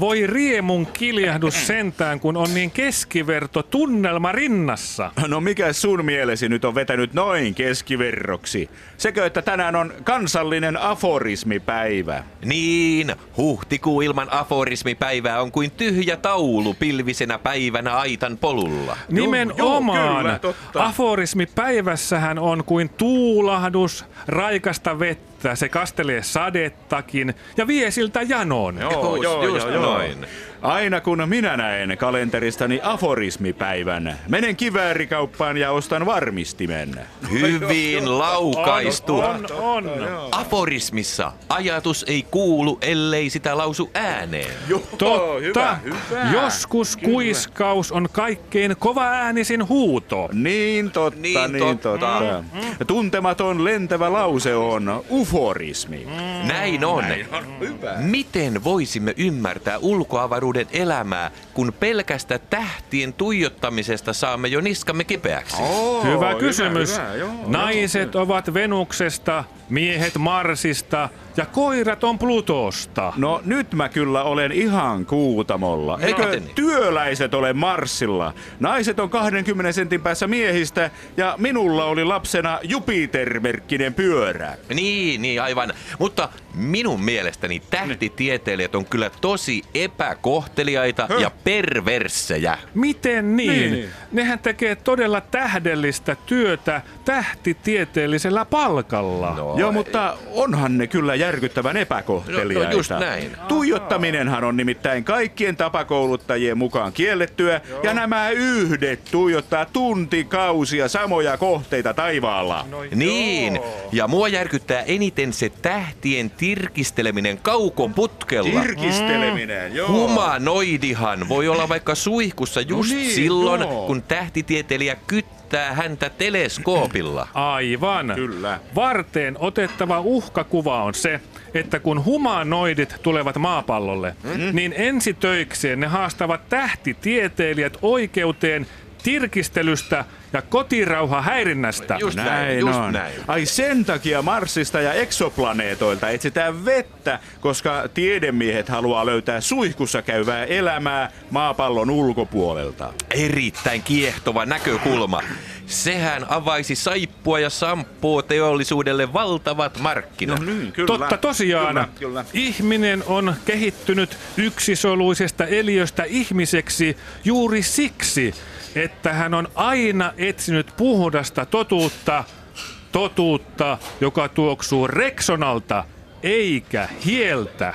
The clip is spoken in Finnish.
Voi riemun kiljahdus sentään, kun on niin keskiverto tunnelma rinnassa. No mikä sun mielesi nyt on vetänyt noin keskiverroksi? Sekö, että tänään on kansallinen aforismipäivä? Niin, huhtikuu ilman aforismipäivää on kuin tyhjä taulu pilvisenä päivänä aitan polulla. Nimenomaan. joo, kyllä, totta. Aforismipäivässähän on kuin tuulahdus, raikasta vettä, se kastelee sadettakin ja vie siltä janon. Just- just noin. Aina kun minä näen kalenteristani aforismipäivän, menen kiväärikauppaan ja ostan varmistimen. Hyvin laukaistu. On, on, on. Aforismissa ajatus ei kuulu, ellei sitä lausu ääneen. Totta. Joskus kuiskaus on kaikkein kova äänisin huuto. Niin totta, Niin niin, totta. totta. Tuntematon lentävä lause on uforismi. Näin on. Miten voisimme ymmärtää ulkoavaruuden elämää, kun pelkästä tähtien tuijottamisesta saamme jo niskamme kipeäksi? Oh, Hyvä kysymys. hyvä, joo, Naiset ovat Venuksesta, miehet Marsista ja koirat on Plutosta. No nyt mä kyllä olen ihan kuutamolla. Eikö miten niin? työläiset ole Marsilla? Naiset on 20 sentin päässä miehistä ja minulla oli lapsena Jupiter-merkkinen pyörä. Niin, niin aivan. Mutta minun mielestäni tähtitieteilijät on kyllä tosi epäkohteliaita ja perversejä. Miten niin? Niin. Nehän tekee todella tähdellistä työtä tähtitieteellisellä palkalla. No, Joo, mutta onhan ne kyllä järkyttävän epäkohteliaita. No, no just näin. Tuijottaminenhan on nimittäin kaikkien tapakouluttajien mukaan kiellettyä, ja nämä yhdet tuijottaa tuntikausia samoja kohteita taivaalla. Niin, ja mua järkyttää eniten se tähtien tirkisteleminen kaukoputkella. Tirkisteleminen, joo. Humanoidihan voi olla vaikka suihkussa just No niin, silloin, joo. kun tähtitieteilijä kyttää häntä teleskoopilla. Aivan. Kyllä. Varteen otettava uhkakuva on se, että kun humanoidit tulevat maapallolle, mm. niin ensitöikseen ne haastavat tähtitieteilijät oikeuteen tirkistelystä ja kotirauha häirinnästä. Just näin, Näin just on. näin. Ai sen takia Marsista ja eksoplaneetoilta etsitään vettä, koska tiedemiehet haluaa löytää suihkussa käyvää elämää maapallon ulkopuolelta. Erittäin kiehtova näkökulma. Sehän avaisi saippua ja samppua teollisuudelle valtavat markkinat. niin, kyllä. Totta tosiaan, Kyllä, kyllä. ihminen on kehittynyt yksisoluisesta eliöstä ihmiseksi juuri siksi, että hän on aina etsinyt puhdasta totuutta, totuutta, joka tuoksuu Rexonalta eikä hieltä.